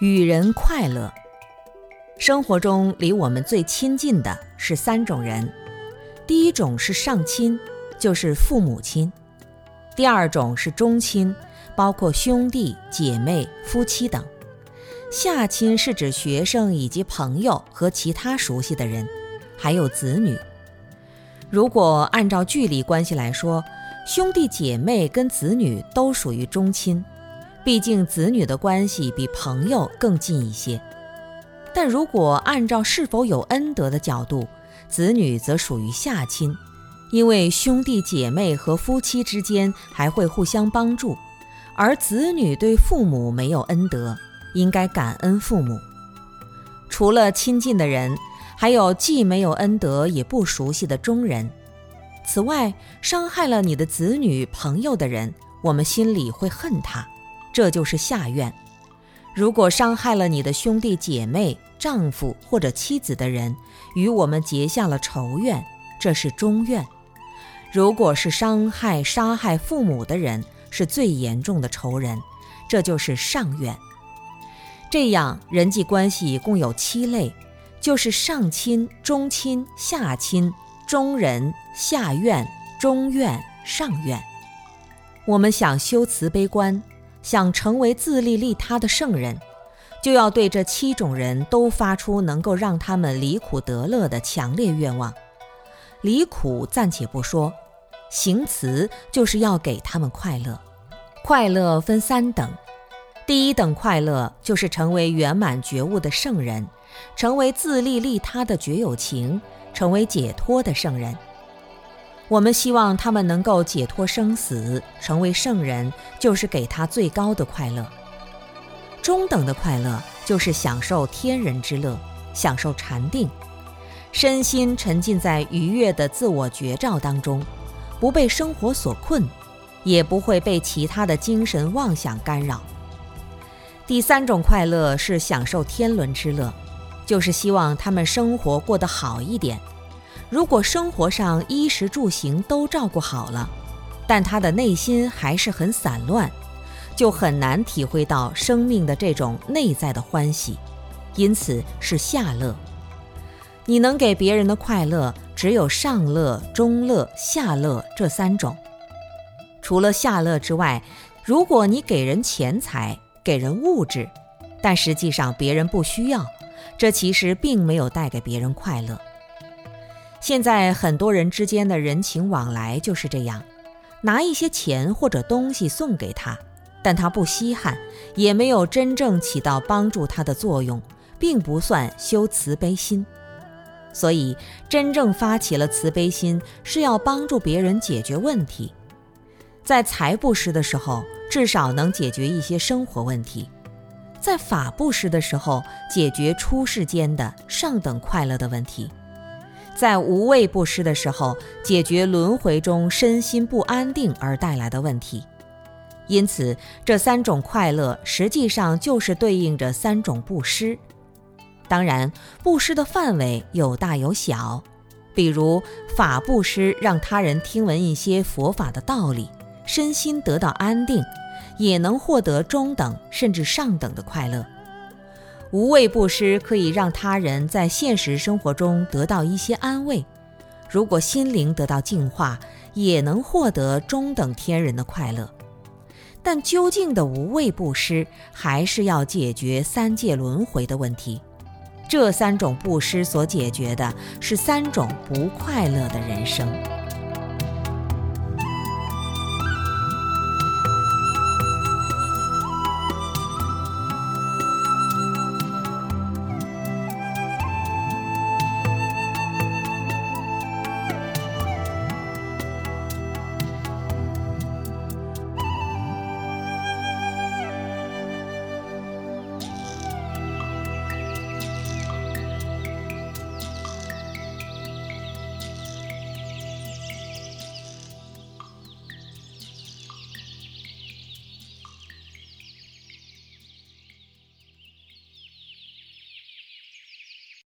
与人快乐。生活中离我们最亲近的是三种人：第一种是上亲，就是父母亲；第二种是中亲，包括兄弟姐妹、夫妻等；下亲是指学生以及朋友和其他熟悉的人，还有子女。如果按照距离关系来说，兄弟姐妹跟子女都属于中亲，毕竟子女的关系比朋友更近一些。但如果按照是否有恩德的角度，子女则属于下亲，因为兄弟姐妹和夫妻之间还会互相帮助，而子女对父母没有恩德，应该感恩父母。除了亲近的人，还有既没有恩德也不熟悉的中人。此外，伤害了你的子女、朋友的人，我们心里会恨他，这就是下怨。如果伤害了你的兄弟姐妹、丈夫或者妻子的人，与我们结下了仇怨，这是中怨；如果是伤害、杀害父母的人，是最严重的仇人，这就是上怨。这样，人际关系共有七类，就是上亲、中亲、下亲、中人、下怨、中怨、上怨。我们想修慈悲观。想成为自利利他的圣人，就要对这七种人都发出能够让他们离苦得乐的强烈愿望。离苦暂且不说，行慈就是要给他们快乐。快乐分三等，第一等快乐就是成为圆满觉悟的圣人，成为自利利他的觉有情，成为解脱的圣人。我们希望他们能够解脱生死，成为圣人，就是给他最高的快乐。中等的快乐就是享受天人之乐，享受禅定，身心沉浸在愉悦的自我觉照当中，不被生活所困，也不会被其他的精神妄想干扰。第三种快乐是享受天伦之乐，就是希望他们生活过得好一点。如果生活上衣食住行都照顾好了，但他的内心还是很散乱，就很难体会到生命的这种内在的欢喜，因此是下乐。你能给别人的快乐只有上乐、中乐、下乐这三种。除了下乐之外，如果你给人钱财、给人物质，但实际上别人不需要，这其实并没有带给别人快乐。现在很多人之间的人情往来就是这样，拿一些钱或者东西送给他，但他不稀罕，也没有真正起到帮助他的作用，并不算修慈悲心。所以，真正发起了慈悲心，是要帮助别人解决问题。在财布施的时候，至少能解决一些生活问题；在法布施的时候，解决出世间的上等快乐的问题。在无畏布施的时候，解决轮回中身心不安定而带来的问题。因此，这三种快乐实际上就是对应着三种布施。当然，布施的范围有大有小。比如法布施，让他人听闻一些佛法的道理，身心得到安定，也能获得中等甚至上等的快乐。无畏布施可以让他人在现实生活中得到一些安慰，如果心灵得到净化，也能获得中等天人的快乐。但究竟的无畏布施，还是要解决三界轮回的问题。这三种布施所解决的是三种不快乐的人生。